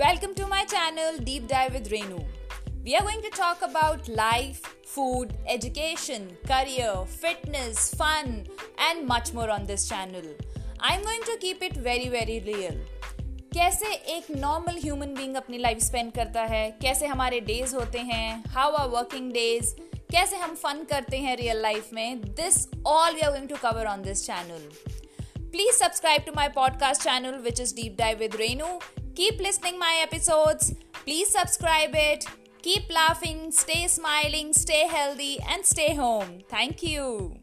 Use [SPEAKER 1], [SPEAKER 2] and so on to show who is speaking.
[SPEAKER 1] Welcome to my channel Deep Dive with Renu. We are going to talk about life, food, education, career, fitness, fun, and much more on this channel. I'm going to keep it very very real. कैसे एक normal human being अपनी life spend करता है कैसे हमारे days होते हैं how are working days कैसे हम फन करते हैं रियल लाइफ में this all we are going to cover on this channel please subscribe to my podcast channel which is deep dive with Renu Keep listening my episodes. Please subscribe it. Keep laughing, stay smiling, stay healthy and stay home. Thank you.